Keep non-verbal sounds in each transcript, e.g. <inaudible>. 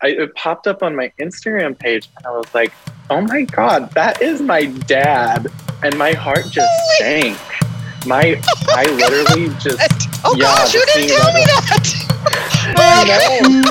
I, it popped up on my Instagram page, and I was like, "Oh my god, that is my dad!" And my heart just oh sank. My, I literally <laughs> just. Oh yeah, gosh, you didn't tell me that. <laughs> I know.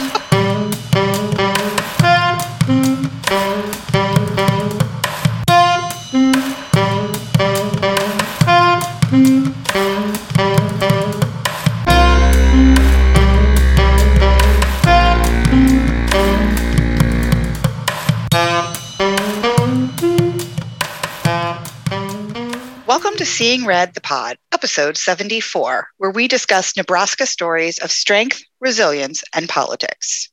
Seeing Red the Pod, episode 74, where we discuss Nebraska stories of strength, resilience, and politics.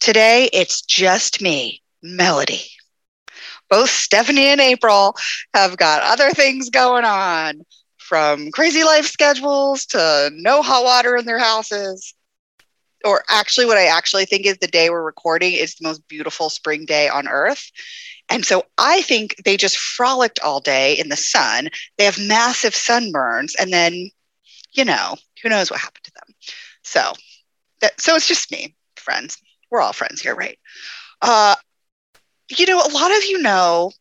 Today, it's just me, Melody. Both Stephanie and April have got other things going on, from crazy life schedules to no hot water in their houses. Or actually, what I actually think is the day we're recording is the most beautiful spring day on earth. And so I think they just frolicked all day in the sun. They have massive sunburns, and then, you know, who knows what happened to them. So, that, so it's just me, friends. We're all friends here, right? Uh, you know, a lot of you know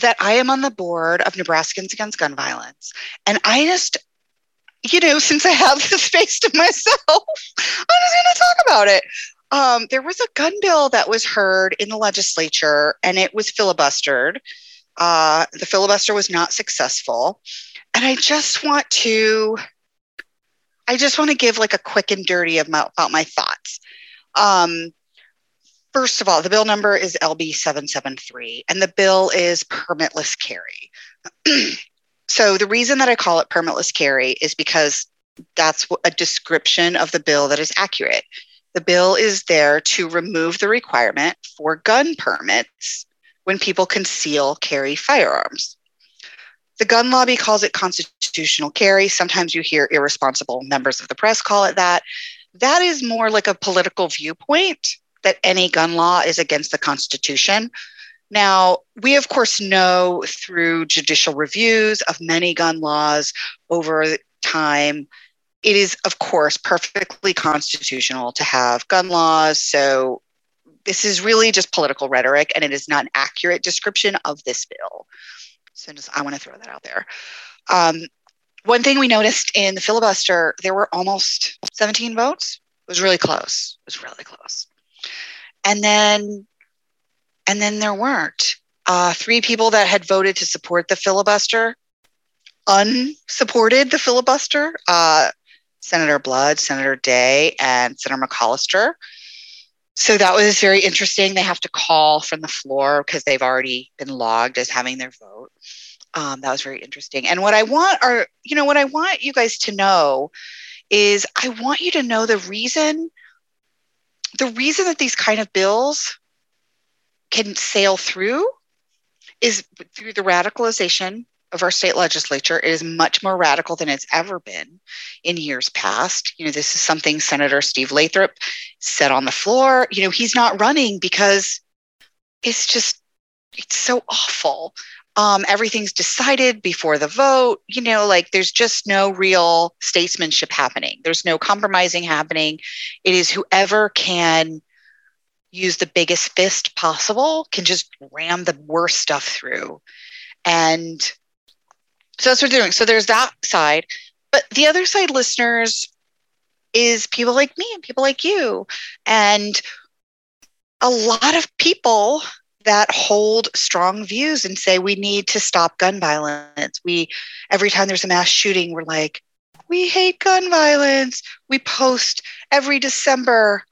that I am on the board of Nebraskans Against Gun Violence, and I just, you know, since I have <laughs> the space to myself, <laughs> I'm just going to talk about it um, there was a gun bill that was heard in the legislature and it was filibustered. Uh, the filibuster was not successful. And I just want to, I just want to give like a quick and dirty about, about my thoughts. Um, first of all, the bill number is LB 773, and the bill is permitless carry. <clears throat> so the reason that I call it permitless carry is because that's a description of the bill that is accurate. The bill is there to remove the requirement for gun permits when people conceal carry firearms. The gun lobby calls it constitutional carry. Sometimes you hear irresponsible members of the press call it that. That is more like a political viewpoint that any gun law is against the Constitution. Now, we of course know through judicial reviews of many gun laws over time it is, of course, perfectly constitutional to have gun laws. So this is really just political rhetoric, and it is not an accurate description of this bill. So just, I want to throw that out there. Um, one thing we noticed in the filibuster, there were almost 17 votes. It was really close. It was really close. And then, and then there weren't. Uh, three people that had voted to support the filibuster unsupported the filibuster. Uh, Senator Blood, Senator Day, and Senator McAllister. So that was very interesting. They have to call from the floor because they've already been logged as having their vote. Um, that was very interesting. And what I want are, you know, what I want you guys to know is I want you to know the reason, the reason that these kind of bills can sail through is through the radicalization of our state legislature. It is much more radical than it's ever been in years past. You know, this is something Senator Steve Lathrop said on the floor. You know, he's not running because it's just, it's so awful. Um, everything's decided before the vote. You know, like there's just no real statesmanship happening. There's no compromising happening. It is whoever can use the biggest fist possible can just ram the worst stuff through. And so that's what we're doing. So there's that side. But the other side, listeners, is people like me and people like you. And a lot of people that hold strong views and say we need to stop gun violence. We every time there's a mass shooting, we're like, we hate gun violence. We post every December.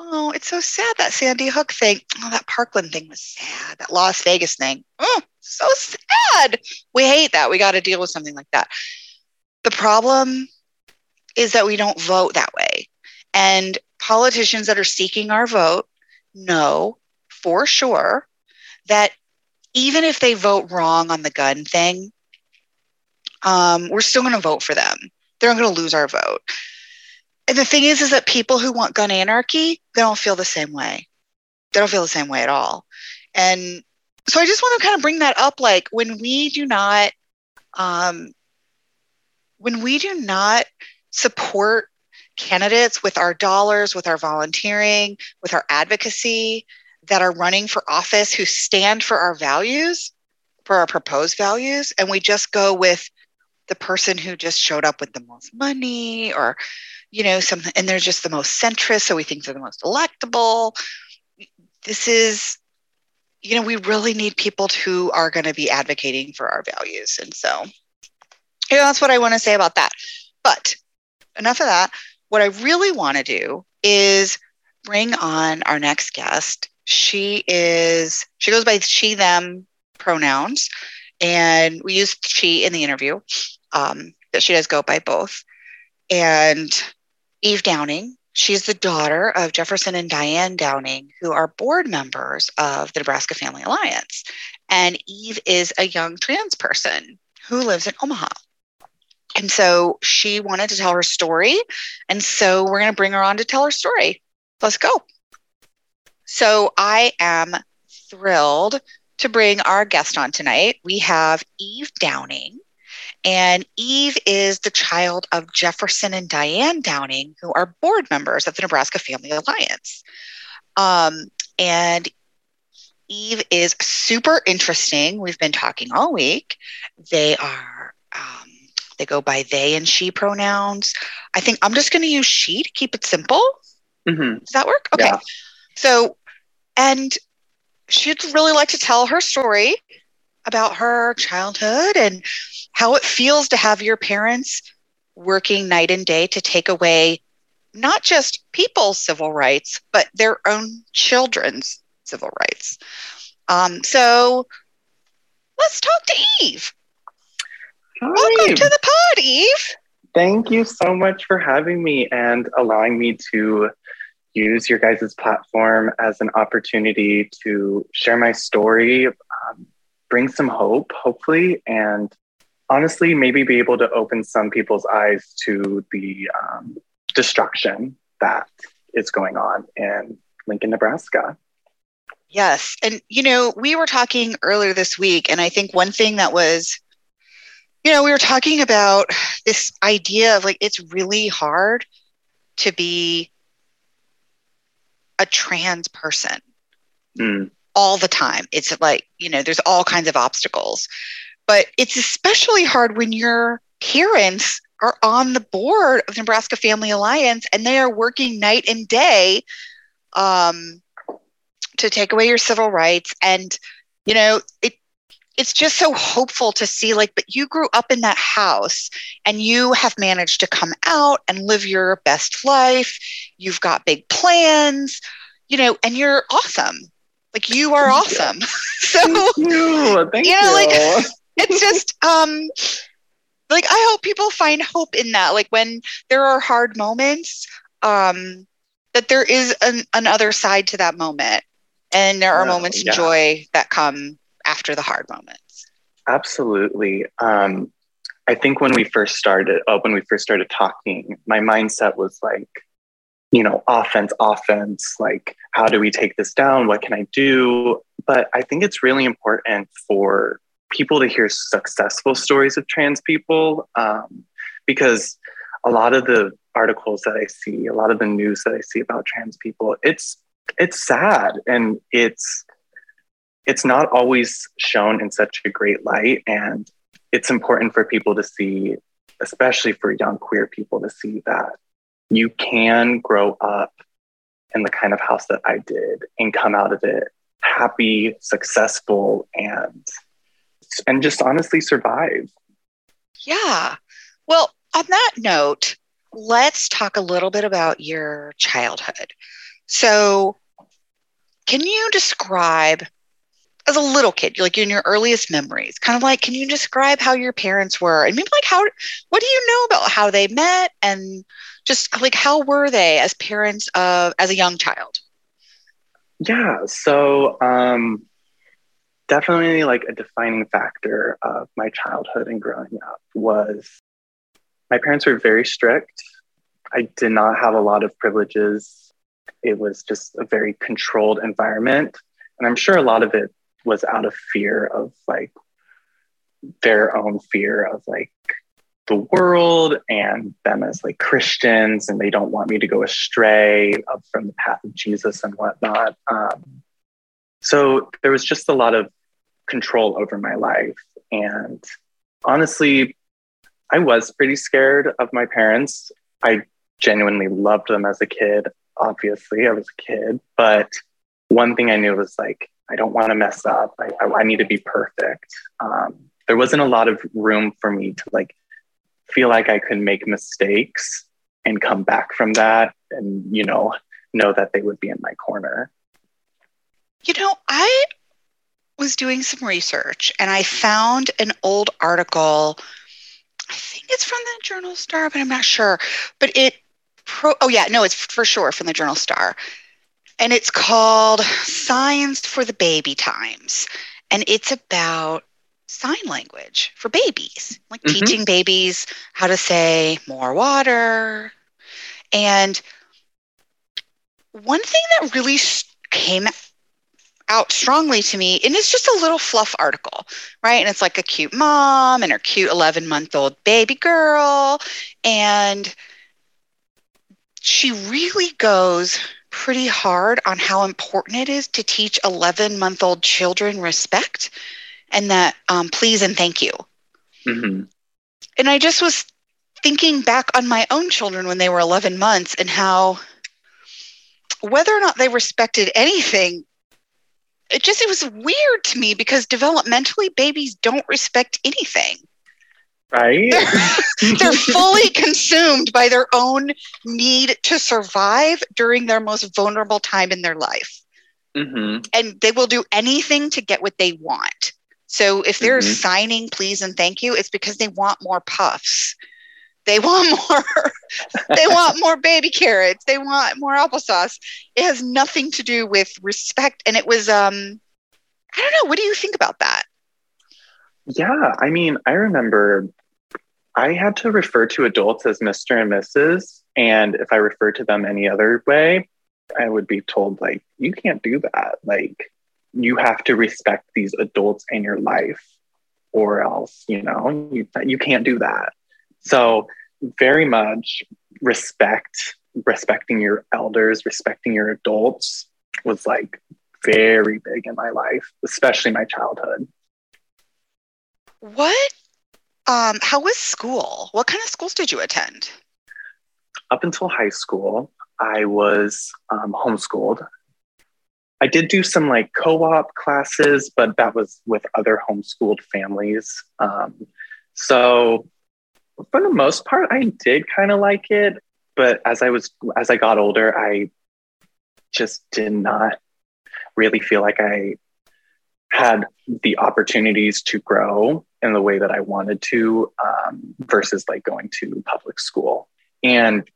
Oh, it's so sad that Sandy Hook thing. Oh, that Parkland thing was sad. That Las Vegas thing. Oh, so sad. We hate that. We got to deal with something like that. The problem is that we don't vote that way. And politicians that are seeking our vote know for sure that even if they vote wrong on the gun thing, um, we're still going to vote for them. They're not going to lose our vote. And the thing is, is that people who want gun anarchy, they don't feel the same way. They don't feel the same way at all. And so I just want to kind of bring that up. Like when we do not, um, when we do not support candidates with our dollars, with our volunteering, with our advocacy that are running for office who stand for our values, for our proposed values, and we just go with the person who just showed up with the most money or you know something and they're just the most centrist so we think they're the most electable. This is you know we really need people who are going to be advocating for our values and so you know, that's what i want to say about that. But enough of that. What I really want to do is bring on our next guest. She is, she goes by she, them pronouns, and we use she in the interview, um, she does go by both. And Eve Downing, she's the daughter of Jefferson and Diane Downing, who are board members of the Nebraska Family Alliance. And Eve is a young trans person who lives in Omaha. And so she wanted to tell her story. And so we're going to bring her on to tell her story. Let's go. So I am thrilled to bring our guest on tonight. We have Eve Downing. And Eve is the child of Jefferson and Diane Downing, who are board members of the Nebraska Family Alliance. Um, and Eve is super interesting. We've been talking all week. They are um, they go by they and she pronouns. I think I'm just going to use she to keep it simple. Mm-hmm. Does that work? Okay. Yeah. So, and she'd really like to tell her story about her childhood and how it feels to have your parents working night and day to take away not just people's civil rights, but their own children's civil rights. Um, so let's talk to Eve. Hi. Welcome to the pod, Eve. Thank you so much for having me and allowing me to use your guys' platform as an opportunity to share my story, um, bring some hope, hopefully, and honestly, maybe be able to open some people's eyes to the um, destruction that is going on in Lincoln, Nebraska. Yes. And, you know, we were talking earlier this week, and I think one thing that was you know, we were talking about this idea of like it's really hard to be a trans person mm. All the time. It's like, you know, there's all kinds of obstacles. But it's especially hard when your parents are on the board of the Nebraska Family Alliance and they are working night and day um, to take away your civil rights. And, you know, it it's just so hopeful to see like but you grew up in that house and you have managed to come out and live your best life you've got big plans you know and you're awesome like you are awesome <laughs> so Thank you. Thank you know like it's just um like i hope people find hope in that like when there are hard moments um that there is an, another side to that moment and there are moments yeah. of joy that come after the hard moments? Absolutely. Um, I think when we first started, oh, when we first started talking, my mindset was like, you know, offense, offense. Like, how do we take this down? What can I do? But I think it's really important for people to hear successful stories of trans people um, because a lot of the articles that I see, a lot of the news that I see about trans people, it's it's sad and it's it's not always shown in such a great light. And it's important for people to see, especially for young queer people, to see that you can grow up in the kind of house that I did and come out of it happy, successful, and and just honestly survive. Yeah. Well, on that note, let's talk a little bit about your childhood. So, can you describe as a little kid, like in your earliest memories, kind of like, can you describe how your parents were? And maybe like how, what do you know about how they met and just like how were they as parents of, as a young child? Yeah. So, um, definitely like a defining factor of my childhood and growing up was my parents were very strict. I did not have a lot of privileges. It was just a very controlled environment. And I'm sure a lot of it was out of fear of like their own fear of like the world and them as like Christians, and they don't want me to go astray from the path of Jesus and whatnot. Um, so there was just a lot of control over my life. And honestly, I was pretty scared of my parents. I genuinely loved them as a kid. Obviously, I was a kid, but one thing I knew was like, I don't want to mess up. I, I, I, need to be perfect. Um, there wasn't a lot of room for me to like feel like I could make mistakes and come back from that and, you know, know that they would be in my corner. You know, I was doing some research and I found an old article. I think it's from the Journal Star, but I'm not sure. But it, pro- oh, yeah, no, it's for sure from the Journal Star. And it's called Signs for the Baby Times. And it's about sign language for babies, like mm-hmm. teaching babies how to say more water. And one thing that really came out strongly to me, and it's just a little fluff article, right? And it's like a cute mom and her cute 11 month old baby girl. And she really goes pretty hard on how important it is to teach 11 month old children respect and that um, please and thank you. Mm-hmm. And I just was thinking back on my own children when they were 11 months and how whether or not they respected anything it just it was weird to me because developmentally babies don't respect anything right they're, <laughs> they're fully consumed by their own need to survive during their most vulnerable time in their life mm-hmm. and they will do anything to get what they want so if they're mm-hmm. signing please and thank you, it's because they want more puffs. They want <laughs> more they want more baby carrots. They want more applesauce. It has nothing to do with respect. And it was um I don't know, what do you think about that? Yeah, I mean, I remember I had to refer to adults as Mr. and Mrs. And if I refer to them any other way, I would be told, like, you can't do that. Like, you have to respect these adults in your life or else you know you, you can't do that. So very much respect respecting your elders respecting your adults was like very big in my life especially my childhood. What um how was school? What kind of schools did you attend? Up until high school i was um, homeschooled I did do some like co-op classes, but that was with other homeschooled families. Um, so for the most part, I did kind of like it. But as I was as I got older, I just did not really feel like I had the opportunities to grow in the way that I wanted to um, versus like going to public school. And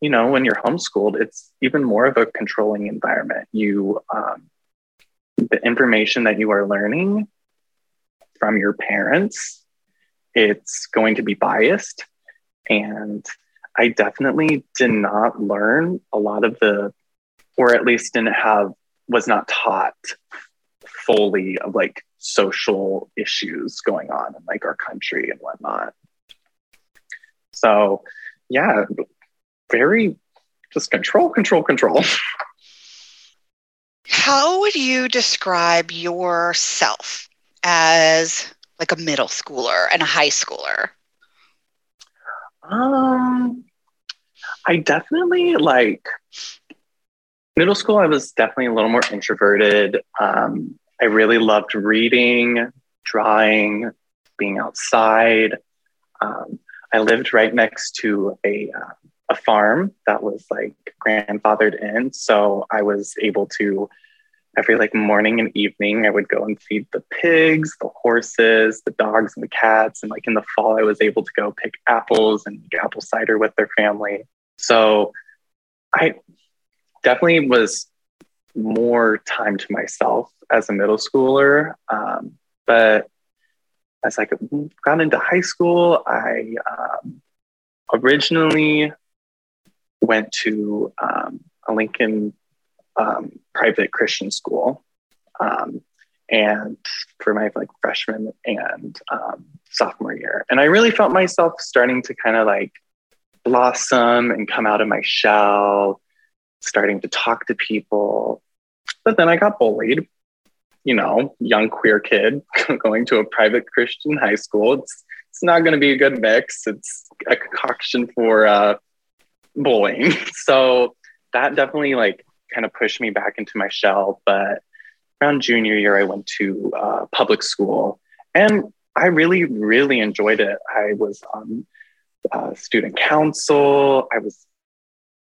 you know, when you're homeschooled, it's even more of a controlling environment. You, um, the information that you are learning from your parents, it's going to be biased. And I definitely did not learn a lot of the, or at least didn't have, was not taught fully of like social issues going on in like our country and whatnot. So, yeah, very just control, control, control. How would you describe yourself as like a middle schooler and a high schooler? Um, I definitely like middle school. I was definitely a little more introverted. Um, I really loved reading, drawing, being outside. Um, I lived right next to a uh, a farm that was like grandfathered in. So I was able to every like morning and evening I would go and feed the pigs, the horses, the dogs and the cats. And like in the fall I was able to go pick apples and make apple cider with their family. So I definitely was more time to myself as a middle schooler. Um, but as I got into high school, I um, originally went to um, a Lincoln um, private Christian school. Um, and for my like freshman and um, sophomore year. And I really felt myself starting to kind of like blossom and come out of my shell, starting to talk to people. But then I got bullied, you know, young queer kid <laughs> going to a private Christian high school. It's, it's not going to be a good mix. It's a concoction for uh, bullying. <laughs> So that definitely like kind of pushed me back into my shell. But around junior year, I went to uh, public school and I really, really enjoyed it. I was on uh, student council. I was,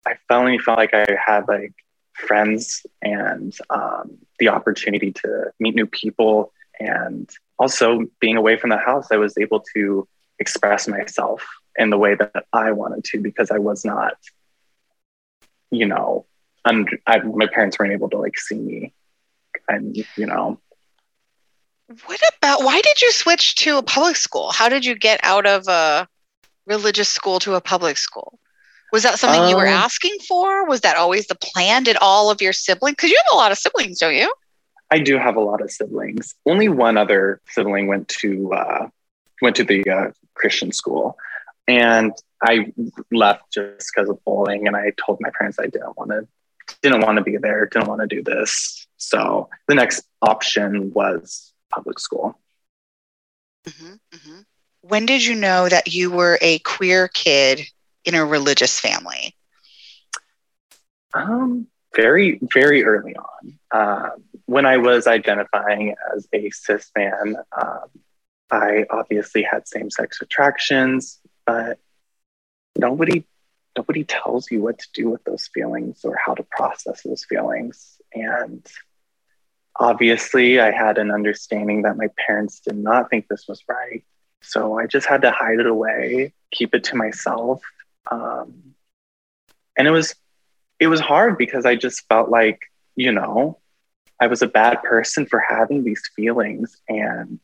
I finally felt like I had like friends and um, the opportunity to meet new people. And also being away from the house, I was able to express myself in the way that I wanted to because I was not, you know, and my parents weren't able to like see me and you know. What about why did you switch to a public school? How did you get out of a religious school to a public school? Was that something um, you were um, asking for? Was that always the plan? Did all of your siblings because you have a lot of siblings don't you? I do have a lot of siblings. Only one other sibling went to uh, went to the uh, christian school and i left just because of bullying and i told my parents i didn't want to didn't want to be there didn't want to do this so the next option was public school. Mm-hmm, mm-hmm. When did you know that you were a queer kid in a religious family? Um, very, very early on. Uh, when I was identifying as a cis man, um, I obviously had same sex attractions, but nobody nobody tells you what to do with those feelings or how to process those feelings. And obviously, I had an understanding that my parents did not think this was right. So I just had to hide it away, keep it to myself. Um, and it was it was hard because I just felt like, you know, I was a bad person for having these feelings and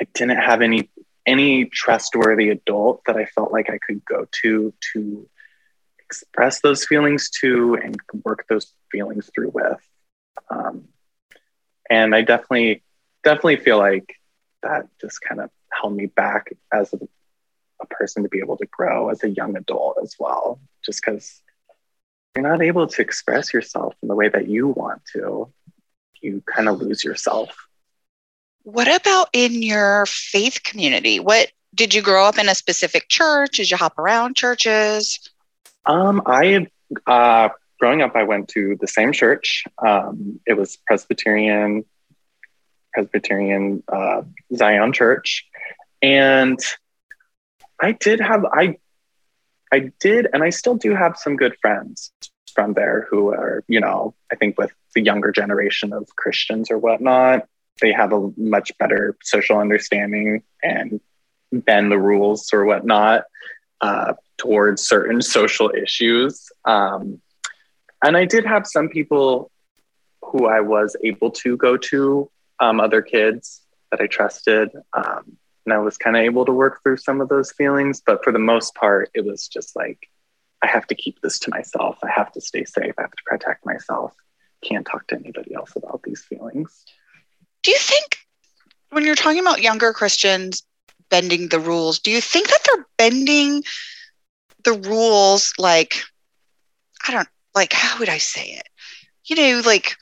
I didn't have any any trustworthy adult that I felt like I could go to to express those feelings to and work those feelings through with. Um, and I definitely, definitely feel like that just kind of held me back as a, a person to be able to grow as a young adult as well, just because you're not able to express yourself in the way that you want to. You kind of lose yourself. What about in your faith community? What did you grow up in a specific church? Did you hop around churches? Um, I uh, growing up, I went to the same church. Um, it was Presbyterian, Presbyterian uh, Zion Church, and I did have I, I did, and I still do have some good friends from there who are, you know, I think with the younger generation of Christians or whatnot, they have a much better social understanding and bend the rules or whatnot uh, towards certain social issues. Um, and I did have some people who I was able to go to, um, other kids that I trusted. Um, and I was kind of able to work through some of those feelings. But for the most part, it was just like, I have to keep this to myself. I have to stay safe. I have to protect myself. Can't talk to anybody else about these feelings. Do you think when you're talking about younger Christians bending the rules, do you think that they're bending the rules like I don't like how would I say it? You know, like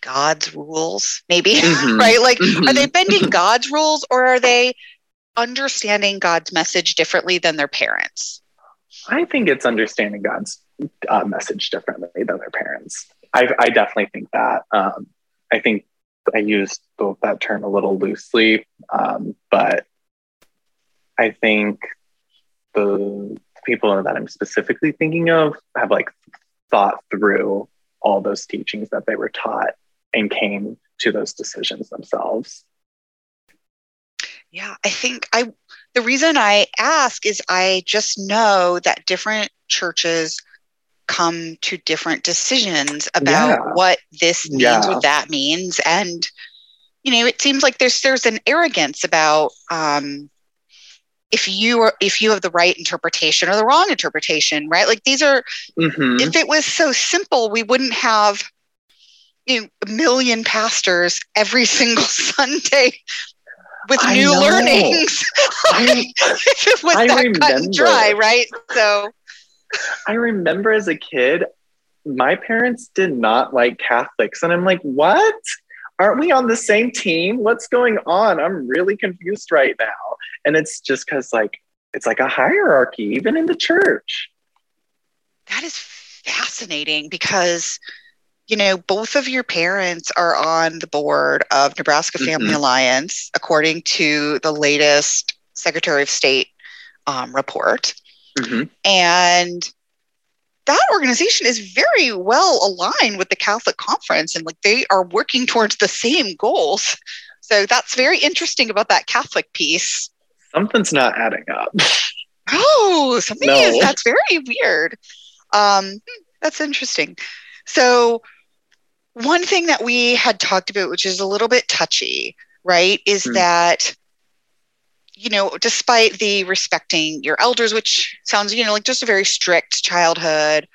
God's rules, maybe, <laughs> mm-hmm. right? Like, mm-hmm. are they bending <laughs> God's rules or are they understanding God's message differently than their parents? I think it's understanding God's uh, message differently than their parents. I, I definitely think that. Um, I think I used that term a little loosely, um, but I think the people that I'm specifically thinking of have like thought through all those teachings that they were taught and came to those decisions themselves. Yeah, I think I the reason I ask is I just know that different churches come to different decisions about yeah. what this means yeah. or that means and you know it seems like there's there's an arrogance about um, if you are if you have the right interpretation or the wrong interpretation right like these are mm-hmm. if it was so simple we wouldn't have you know, a million pastors every <laughs> single Sunday with I new know. learnings. I, <laughs> if it was I that cut and dry, right? So I remember as a kid, my parents did not like Catholics. And I'm like, what? Aren't we on the same team? What's going on? I'm really confused right now. And it's just because, like, it's like a hierarchy, even in the church. that is fascinating because you know both of your parents are on the board of Nebraska Family Mhm. Alliance according to the latest Secretary of State um, report Mhm. and that organization is very well aligned with the Catholic Conference and like they are working towards the same goals so that's very interesting about that Catholic piece Something's not adding up. <laughs> Oh, something No. is that's very weird. Um, hmm, that's interesting. So, one thing that we had talked about, which is a little bit touchy, right, is Hmm. that you know, despite the respecting your elders, which sounds, you know, like just a very strict childhood,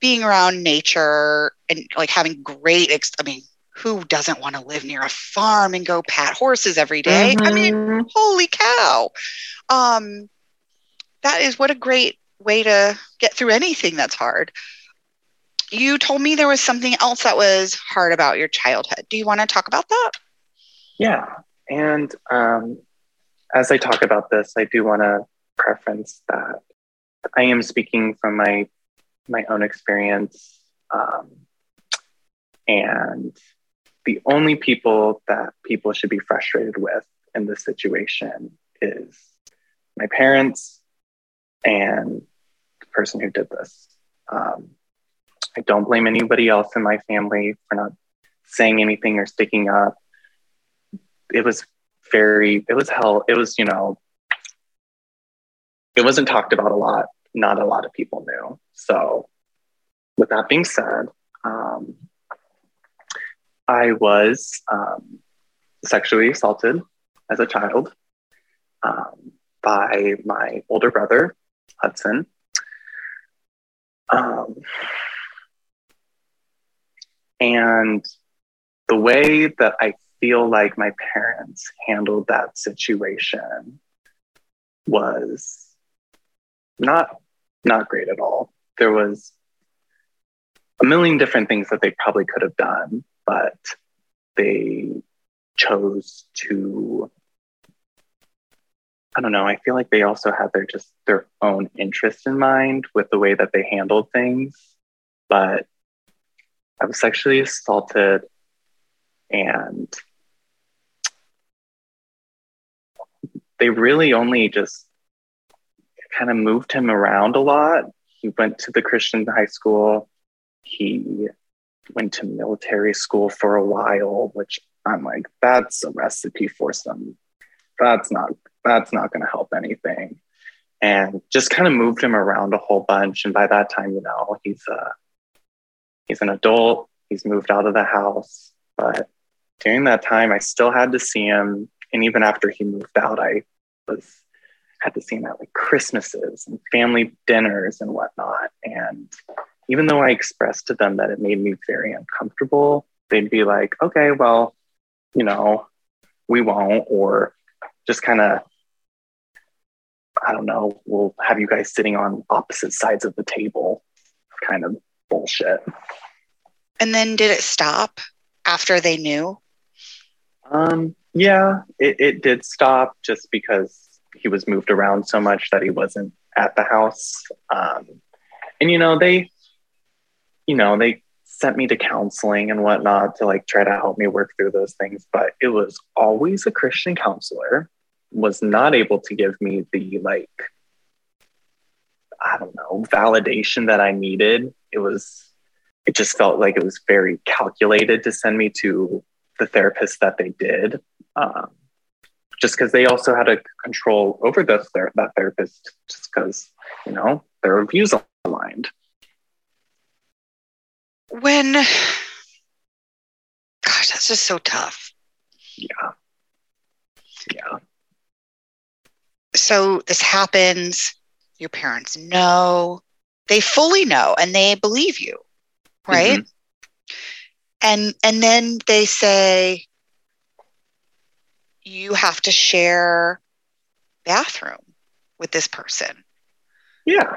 being around nature and like having great, ex- I mean, who doesn't want to live near a farm and go pat horses every day? I mean, Mhm. holy cow um that is what a great way to get through anything that's hard you told me there was something else that was hard about your childhood do you want to talk about that Yeah. And um, as I talk about this, I do want to preference that I am speaking from my my own experience. Um, and the only people that people should be frustrated with in this situation is my parents and the person who did this. Um, I don't blame anybody else in my family for not saying anything or sticking up it was very it was hell it was you know it wasn't talked about a lot. Not a lot of people knew. So with that being said um, i was um, sexually assaulted as a child um, by my older brother hudson. Um, and the way that I feel like my parents handled that situation was not not great at all. There was a million different things that they probably could have done, but they chose to I don't know, I feel like they also had their just their own interest in mind with the way that they handled things. But I was sexually assaulted and they really only just kind of moved him around a lot. He went to the Christian high school. He went to military school for a while, which I'm like, that's a recipe for some. That's not. That's not going to help anything. And just kind of moved him around a whole bunch. And by that time, you know, he's a he's an adult. He's moved out of the house, but during that time, I still had to see him. And even after he moved out, I was had to see him at like Christmases and family dinners and whatnot. And even though I expressed to them that it made me very uncomfortable, they'd be like, okay, well, you know, we won't, or just kind of, I don't know, we'll have you guys sitting on opposite sides of the table kind of bullshit. and then did it stop after they knew Um, yeah, it, it did stop just because he was moved around so much that he wasn't at the house. Um, and you know, they, you know, they sent me to counseling and whatnot to like try to help me work through those things, but it was always a Christian counselor was not able to give me the like I don't know, validation that I needed. It was it just felt like it was very calculated to send me to the therapist that they did. Um, just because they also had a control over the that therapist, just because you know their views aligned. when gosh that's just so tough Yeah, yeah, so this happens your parents know they fully know and they believe you right and and then they say you have to share bathroom with this person. Yeah.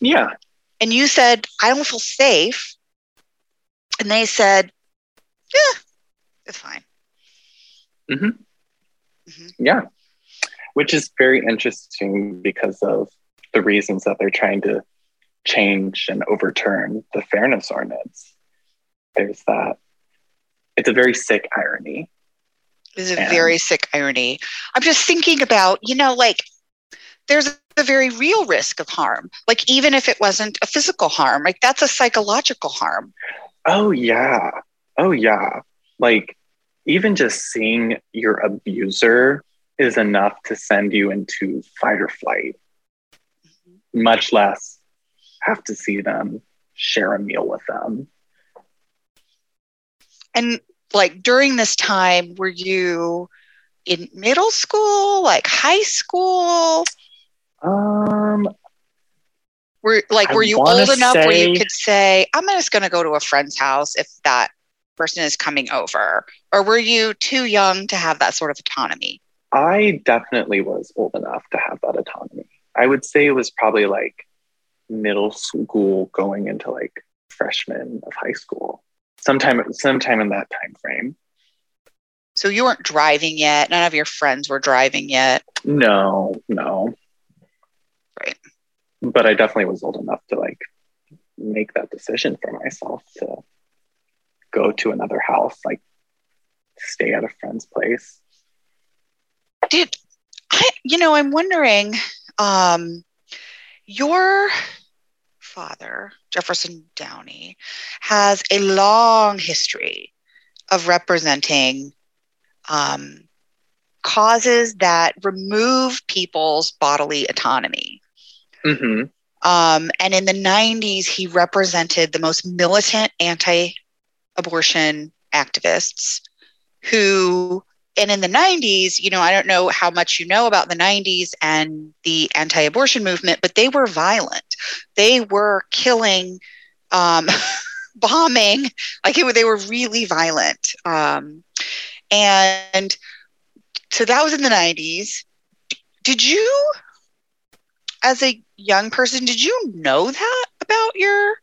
Yeah. And you said, I don't feel safe. And they said, Yeah, it's fine. Mm-hmm. Mm-hmm. Yeah. Which is very interesting because of the reasons that they're trying to change and overturn the fairness ordinance. There's that. It's a very sick irony. It's a and, very sick irony. I'm just thinking about, you know, like there's a very real risk of harm. Like even if it wasn't a physical harm, like that's a psychological harm. Oh yeah. Oh yeah. Like even just seeing your abuser is enough to send you into fight or flight, mm-hmm. much less have to see them share a meal with them. And like during this time, were you in middle school, like high school? Um, were like were you old enough say, where you could say, "I'm just going to go to a friend's house if that person is coming over," or were you too young to have that sort of autonomy? I definitely was old enough to have that autonomy. I would say it was probably like middle school going into like freshman of high school sometime sometime in that time frame. So you weren't driving yet? None of your friends were driving yet? No no. Right. But i definitely was old enough to like make that decision for myself to go to another house like stay at a friend's place. Did i you know i'm wondering um your father, Jefferson Downing, has a long history of representing um, causes that remove people's bodily autonomy. Mm-hmm. Um, and in the 90s, he represented the most militant anti abortion activists who and in the 90s, you know, I don't know how much you know about the 90s and the anti abortion movement, but they were violent. They were killing, um, <laughs> bombing, like it, they were really violent. Um, and so that was in the 90s. Did you, as a young person, did you know that about your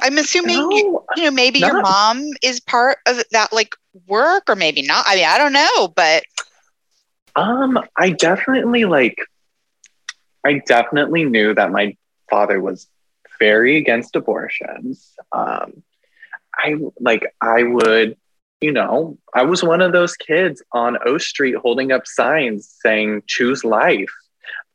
I'm assuming no, you, you, know maybe your mom is part of that like work or maybe not. I mean, I don't know, but um I definitely like I definitely knew that my father was very against abortions. Um I like I would you know, I was one of those kids on O Street holding up signs saying choose life.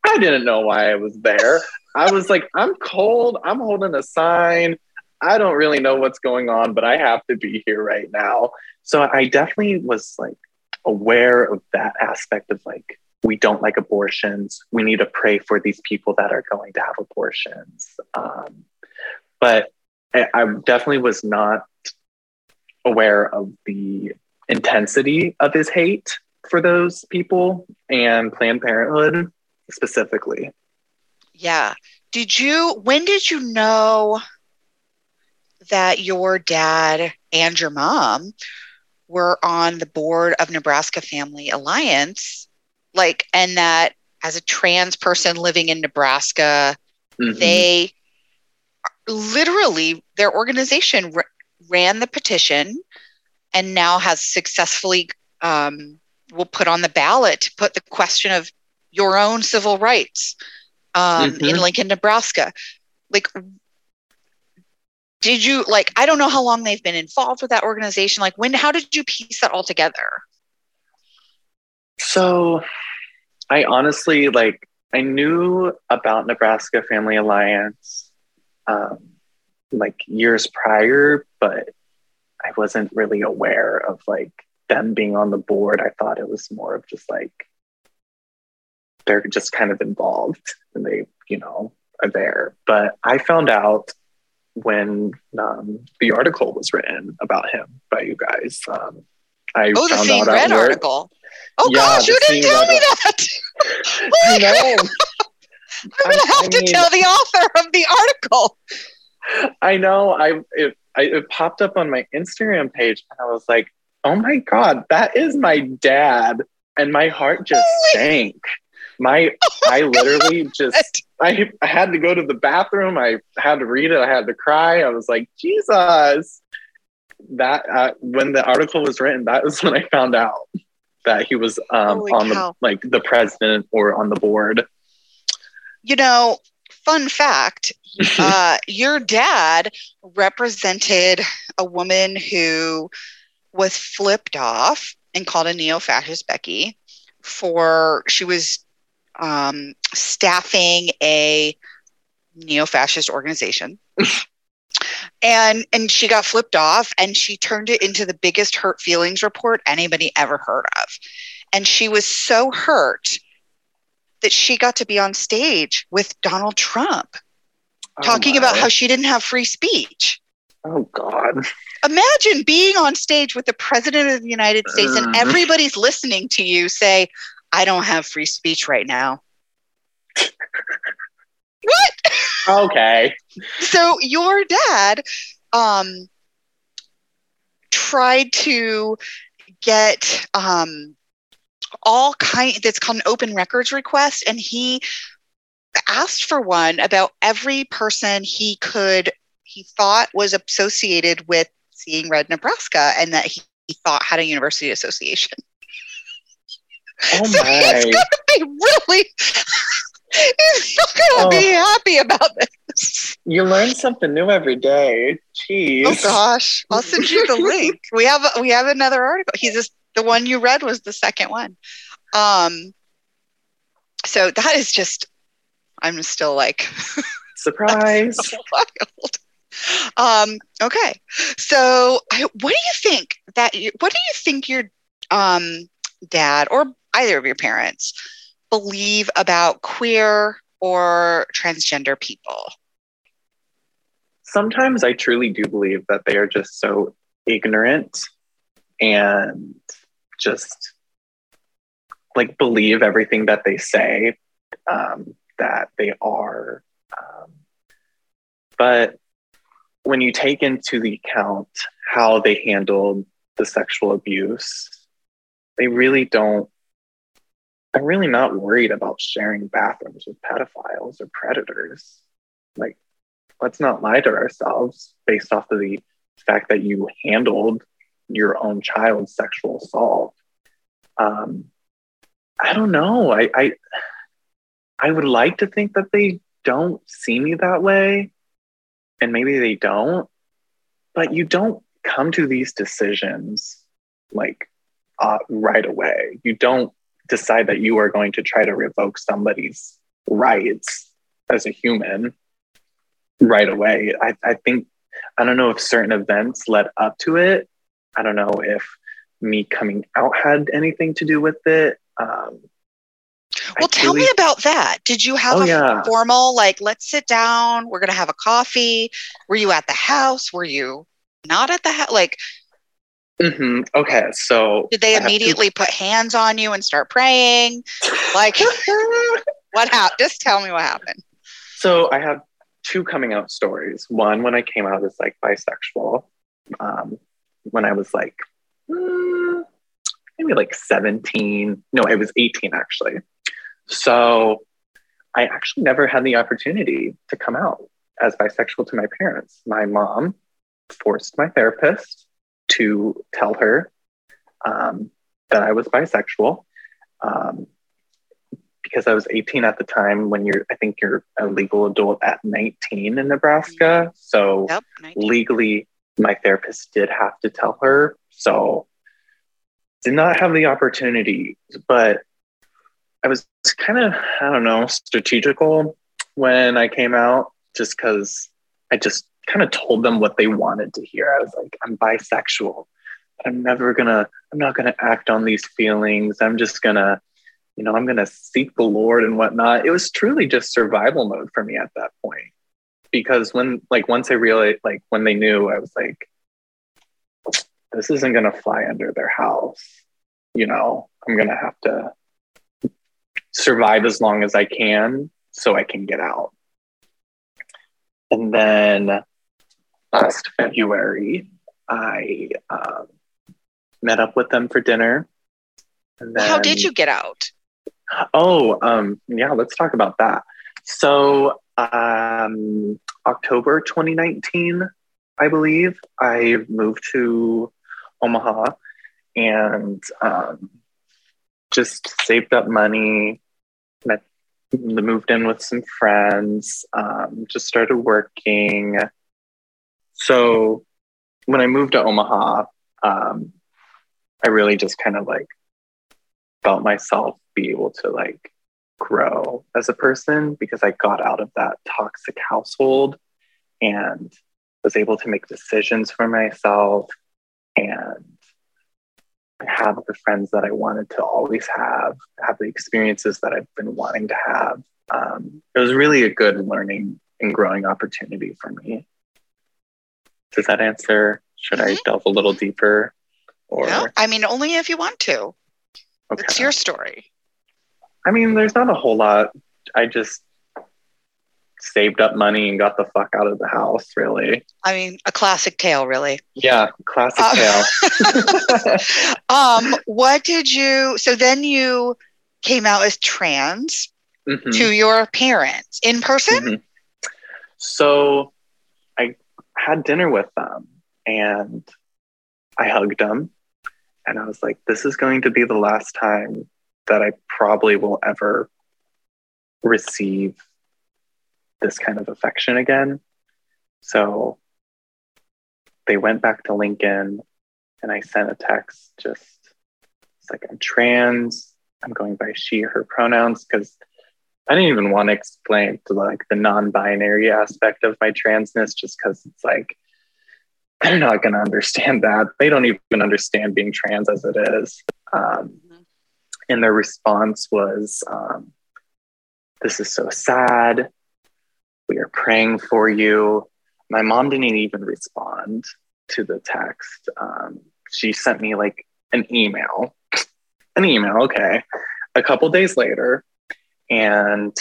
I didn't know why I was there. I was like, I'm cold. I'm holding a sign. I don't really know what's going on, but I have to be here right now. So I definitely was like aware of that aspect of like, we don't like abortions. We need to pray for these people that are going to have abortions. Um, but I, I definitely was not aware of the intensity of his hate for those people and Planned Parenthood specifically. Yeah. Did you, when did you know that your dad and your mom were on the board of Nebraska Family Alliance, like, and that as a trans person living in Nebraska, mm-hmm. they literally, their organization r- ran the petition and now has successfully um, will put on the ballot to put the question of your own civil rights um, mm-hmm. in Lincoln, Nebraska. Like, did you like i don't know how long they've been involved with that organization. Like when how did you piece that all together? So i honestly like i knew about nebraska family alliance um, like years prior but i wasn't really aware of like them being on the board. I thought it was more of just like they're just kind of involved and they you know are there. But i found out when um, the article was written about him by you guys. Um, I oh, the Seeing Red article. Oh yeah, gosh, you didn't tell me that. <laughs> I <laughs> know. I'm gonna have I to tell the author of the article. I know. I it, I, it popped up on my Instagram page, and I was like, "Oh my god, that is my dad!" And my heart just sank. My, <laughs> I literally just, I, I had to go to the bathroom. I had to read it. I had to cry. I was like, Jesus. That uh, when the article was written, that was when I found out that he was um, on the like the president or on the board. You know, fun fact <laughs> uh, your dad represented a woman who was flipped off and called a neo-fascist Becky for she was um, staffing a neo-fascist organization. and and she got flipped off and she turned it into the biggest hurt feelings report anybody ever heard of. And she was so hurt that she got to be on stage with Donald Trump oh talking about how she didn't have free speech. Oh God. Imagine being on stage with the president of the United States and everybody's listening to you say, I don't have free speech right now. <laughs> what? Okay. So your dad um tried to get um all kind that's called an open records request and he asked for one about every person he could he thought was associated with seeing red nebraska and that he, he thought had a university association oh <laughs> so my. he's gonna be really <laughs> he's not gonna oh. be happy about this you learn something new every day jeez oh gosh i'll send you the link <laughs> we have we have another article he's just the one you read was the second one. Um, so that is just, I'm still like, surprise. wild. Um, okay. So I, what do you think that you, what do you think your um, dad or either of your parents believe about queer or transgender people? Sometimes I truly do believe that they are just so ignorant and just like believe everything that they say um, that they are. Um, but when you take into the account how they handled the sexual abuse, they really don't. I'm really not worried about sharing bathrooms with pedophiles or predators. Like, let's not lie to ourselves based off of the fact that you handled your own child's sexual assault. Um, I don't know. I, I I would like to think that they don't see me that way, and maybe they don't. But you don't come to these decisions like uh, right away. You don't decide that you are going to try to revoke somebody's rights as a human right away. I, I think I don't know if certain events led up to it, I don't know if me coming out had anything to do with it. Um, well, tell me about that. Did you have oh, a yeah. formal, like, let's sit down, we're going to have a coffee? Were you at the house? Were you not at the house? Like, mm-hmm. okay, so did they immediately to... put hands on you and start praying? Like, <laughs> what happened? Just tell me what happened. So I have two coming out stories. One, when I came out as like bisexual, um, when I was like mm, maybe like 17. No, I was 18 actually. So I actually never had the opportunity to come out as bisexual to my parents. My mom forced my therapist to tell her um, that I was bisexual. Um, because I was 18 at the time when you're, I think you're a legal adult at 19 in Nebraska. So yep, legally, my therapist did have to tell her. So did not have the opportunity, but I was kind of, I don't know, strategical when I came out just because I just kind of told them what they wanted to hear. I was like, I'm bisexual. I'm never gonna, I'm not gonna act on these feelings. I'm just gonna, you know, I'm gonna seek the Lord and whatnot. It was truly just survival mode for me at that point because when like once I realized like when they knew I was like this isn't to fly under their house you know I'm to have to survive as long as I can so I can get out and then last February, I um, met up with them for dinner. And then, How did you get out? Oh, um, yeah, let's talk about that. So, um, October 2019, I believe, I moved to Omaha and um, just saved up money, met, moved in with some friends, um, just started working. So when I moved to Omaha, um, I really just kind of like felt myself be able to like grow as a person because I got out of that toxic household and was able to make decisions for myself and have the friends that I wanted to always have, have the experiences that I've been wanting to have. Um, it was really a good learning and growing opportunity for me. Does that answer? Should mm-hmm. I delve a little deeper? Or no, I mean, only if you want to. Okay. It's your story. I mean, there's not a whole lot. I just saved up money and got the fuck out of the house, really. I mean, a classic tale, really. Yeah, classic uh, tale. <laughs> um, what did you so then you came out as trans mm-hmm. to your parents in person? Mm-hmm. So had dinner with them and I hugged them and I was like, this is going to be the last time that I probably will ever receive this kind of affection again. So they went back to Lincoln and I sent a text just it's like I'm trans, I'm going by she, her pronouns because I didn't even want to explain to like the non-binary aspect of my transness just because it's like they're not going to understand that. They don't even understand being trans as it is. Um, mm-hmm. And their response was, um, This is so sad. We are praying for you. My mom didn't even respond to the text. Um, she sent me like an email, <laughs> an email, okay, a couple days later, and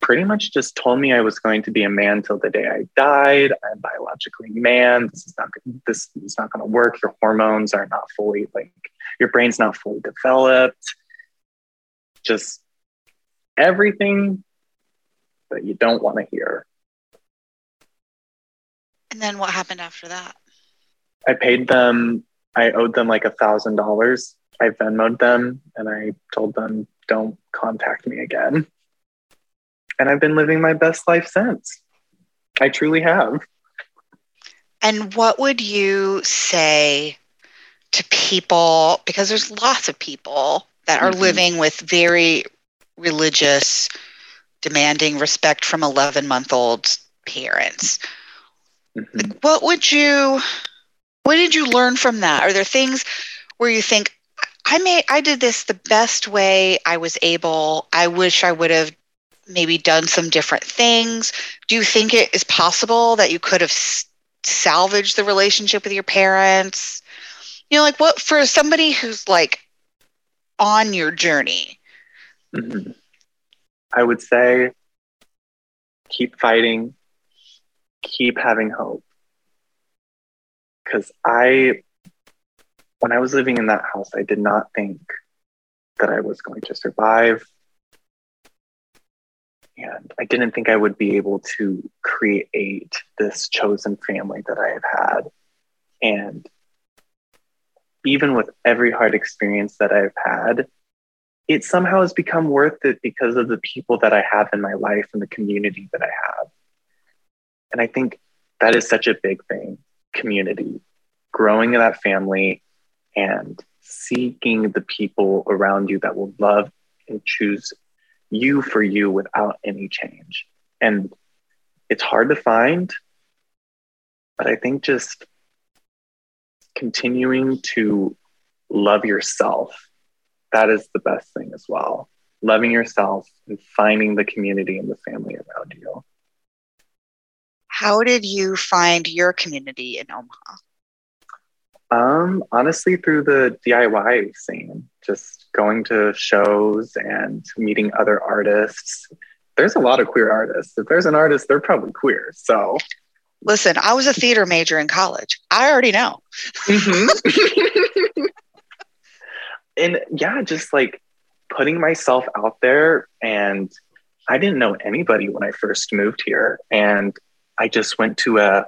pretty much just told me I was going to be a man till the day I died. I'm biologically man. This is not this is not going to work. Your hormones are not fully like your brain's not fully developed. Just everything that you don't want to hear. And then what happened after that? I paid them, I owed them like a thousand dollars. I Venmoed them and I told them, don't contact me again. And I've been living my best life since. I truly have. And what would you say to people? Because there's lots of people that are mm-hmm. living with very religious demanding respect from 11 month old parents. Mm-hmm. What would you, what did you learn from that? Are there things where you think, I may, I did this the best way I was able. I wish I would have maybe done some different things. Do you think it is possible that you could have salvaged the relationship with your parents? You know, like what for somebody who's like on your journey? Mm-hmm. I would say keep fighting, keep having hope. Because I, when I was living in that house, I did not think that I was going to survive. And I didn't think I would be able to create this chosen family that I have had. And even with every hard experience that I've had, it somehow has become worth it because of the people that I have in my life and the community that I have. And I think that is such a big thing community, growing that family and seeking the people around you that will love and choose you for you without any change. And it's hard to find, but I think just continuing to love yourself that is the best thing as well. Loving yourself and finding the community and the family around you. How did you find your community in Omaha? Um, honestly, through the DIY scene, just going to shows and meeting other artists. There's a lot of queer artists. If there's an artist, they're probably queer. So Listen, I was a theater major in college. I already know. Mm-hmm. <laughs> <laughs> and yeah, just like putting myself out there. And I didn't know anybody when I first moved here. And I just went to a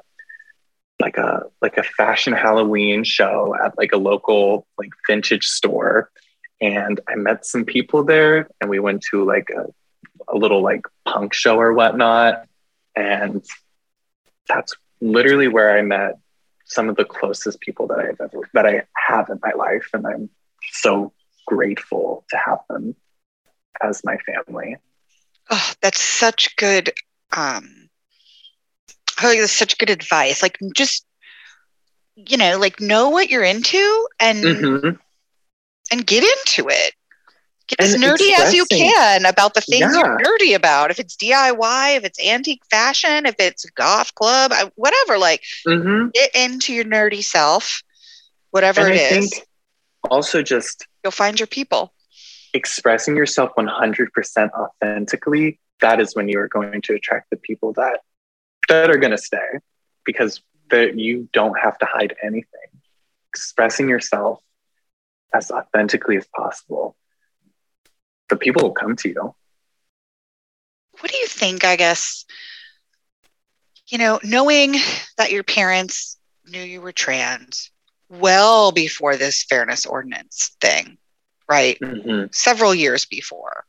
like a like a fashion Halloween show at like a local like vintage store. And I met some people there and we went to like a, a little like punk show or whatnot. And that's literally where I met some of the closest people that I've ever that I have in my life. And I'm so grateful to have them as my family. Oh, that's such good um oh, that's such good advice. Like just you know, like know what you're into and Mm-hmm. and get into it. Get as And nerdy as you can about the things you're nerdy about. If it's DIY, if it's antique fashion, if it's golf club, whatever, like Mm-hmm. get into your nerdy self, whatever And it I is. also just You'll find your people. expressing yourself 100% authentically, that is when you are going to attract the people that that are going to stay because that you don't have to hide anything. Expressing yourself as authentically as possible, the people will come to you. What do you think? I guess, you know, knowing that your parents knew you were trans well before this fairness ordinance thing, right? Mhm. Several years before.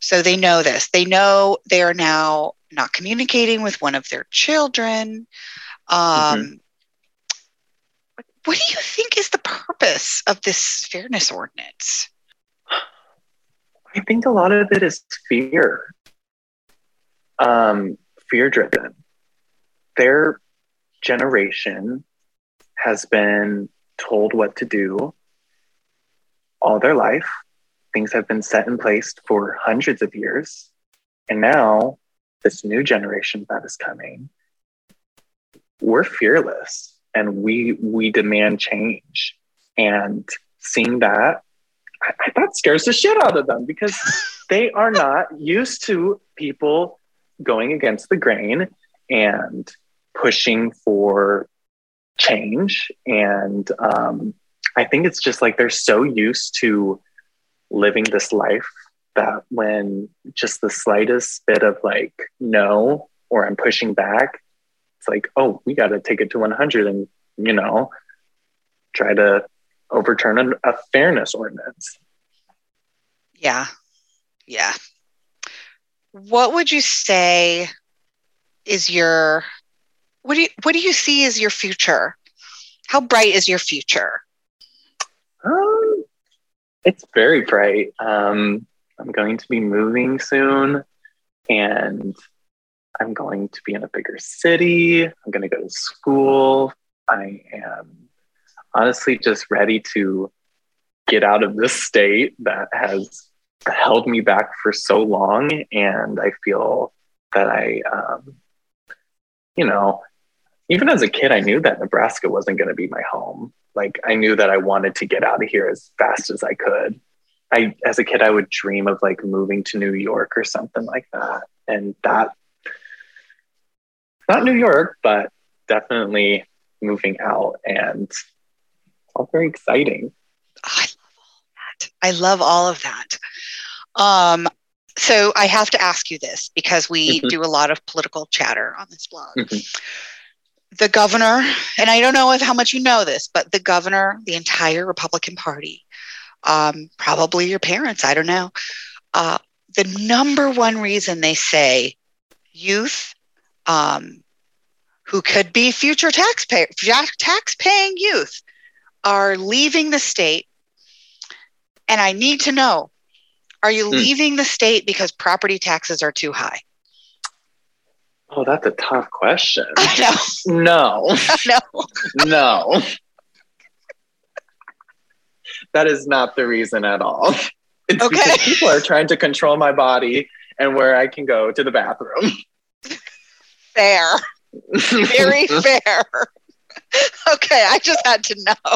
So they know this. They know they are now not communicating with one of their children. Um, What do you think is the purpose of this fairness ordinance? I think a lot of it is fear, um, fear driven. Their generation has been told what to do all their life. Things have been set in place for hundreds of years. And now, this new generation that is coming, we're fearless and we we demand change. And seeing that I, I- that scares the shit out of them because <laughs> they are not used to people going against the grain and pushing for change. And um, I think it's just like they're so used to living this life that when just the slightest bit of like no or I'm pushing back, it's like, oh, we got to take it to 100 and, you know, try to overturn an, a fairness ordinance. Yeah. Yeah. What would you say is your what do you what do you see as your future? How bright is your future? Um, it's very bright. Um, I'm going to be moving soon, and I'm going to be in a bigger city. I'm going to go to school. I am honestly just ready to get out of this state that has held me back for so long, and I feel that I, um, you know, even as a kid, I knew that Nebraska wasn't going to be my home like I knew that I wanted to get out of here as fast as I could. I as a kid I would dream of like moving to New York or something like that. And that not New York, but definitely moving out and it's all very exciting. Oh, I love all of that. I love all of that. Um, so I have to ask you this because we Mhm. do a lot of political chatter on this blog. Mhm. The governor, and I don't know if how much you know this, but the governor, the entire Republican Party, um, probably your parents, I don't know. Uh, the number one reason they say youth um, who could be future taxpayer tax paying youth are leaving the state and i need to know are you Hmm. leaving the state because property taxes are too high Oh, that's a tough question. No, no no. that is not the reason at all. It's Okay. because people are trying to control my body and where I can go to the bathroom. fair very <laughs> fair okay i just had to know <laughs>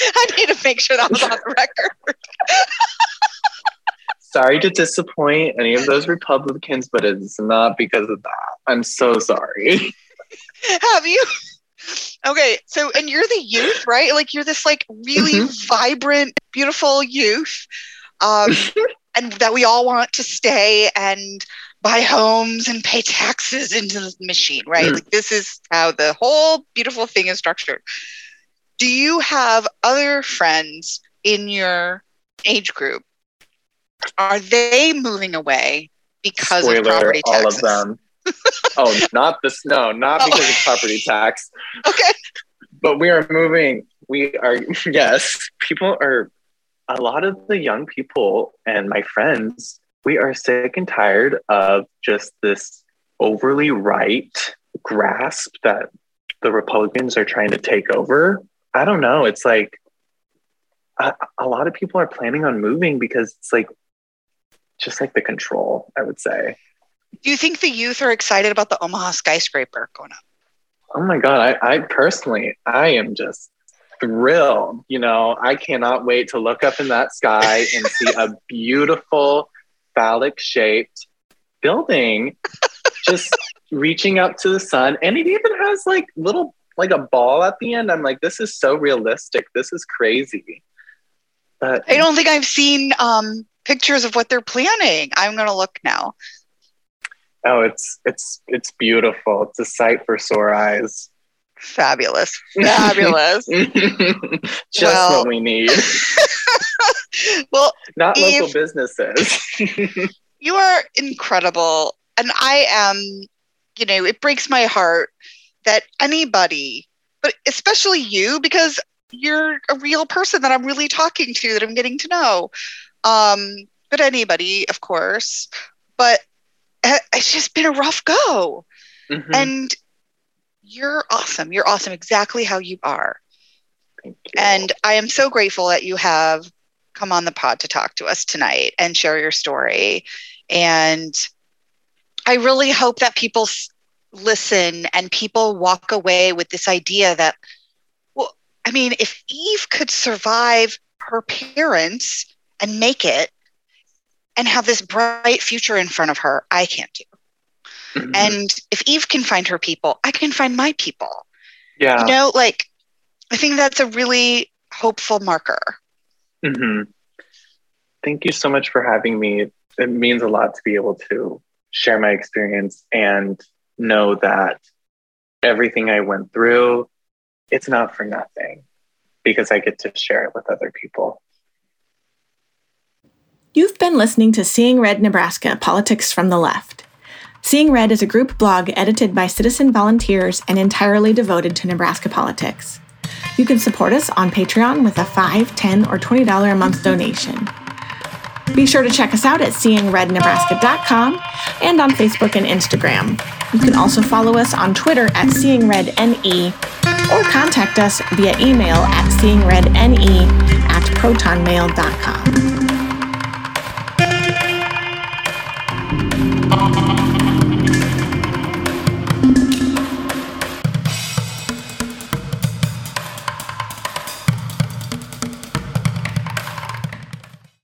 i need to make sure that was on the record <laughs> sorry to disappoint any of those Republicans, but it's not because of that. I'm so sorry. <laughs> Have you? Okay, so and you're the youth, right? Like you're this like really mm-hmm. vibrant, beautiful youth, um, <laughs> and that we all want to stay and buy homes and pay taxes into the machine, right? Mm. Like this is how the whole beautiful thing is structured. Do you have other friends in your age group? Are they moving away because Spoiler, of property taxes? All of them. oh, not this. No, not oh. because of property tax. Okay. But we are moving. We are, <laughs> yes, people are, a lot of the young people and my friends, we are sick and tired of just this overly right grasp that the Republicans are trying to take over. I don't know. It's like a, a lot of people are planning on moving because it's like just like the control, I would say. Do you think the youth are excited about the Omaha skyscraper going up? Oh my God. I, I personally, I am just thrilled. You know, I cannot wait to look up in that sky and see a <laughs> beautiful phallic shaped building just reaching up to the sun. And it even has like little, like a ball at the end. I'm like, this is so realistic. This is crazy. But I don't think I've seen um, pictures of what they're planning. I'm going to look now. Oh, it's it's it's beautiful. It's a sight for sore eyes. Fabulous. <laughs> Fabulous. <laughs> Just well, what we need. <laughs> well, not Eve, local businesses. you are incredible. And I am, you know, it breaks my heart that anybody, but especially you, because you're a real person that I'm really talking to, that I'm getting to know. Um, but anybody, of course. But it's just been a rough go. Mm-hmm. And you're awesome. You're awesome exactly how you are. You. And I am so grateful that you have come on the pod to talk to us tonight and share your story. And I really hope that people listen and people walk away with this idea that, well, I mean, if Eve could survive her parents and make it, and have this bright future in front of her I can't do. Mm-hmm. And if Eve can find her people, I can find my people. Yeah. You know, like I think that's a really hopeful marker. Mm-hmm. Thank you so much for having me. It means a lot to be able to share my experience and know that everything I went through, it's not for nothing because I get to share it with other people. You've been listening to Seeing Red Nebraska Politics from the Left. Seeing Red is a group blog edited by citizen volunteers and entirely devoted to Nebraska politics. You can support us on Patreon with a $5, $10, or $20 a month donation. Be sure to check us out at seeingrednebraska.com and on Facebook and Instagram. You can also follow us on Twitter at seeingredne or contact us via email at seeingredne at protonmail.com. Thank you.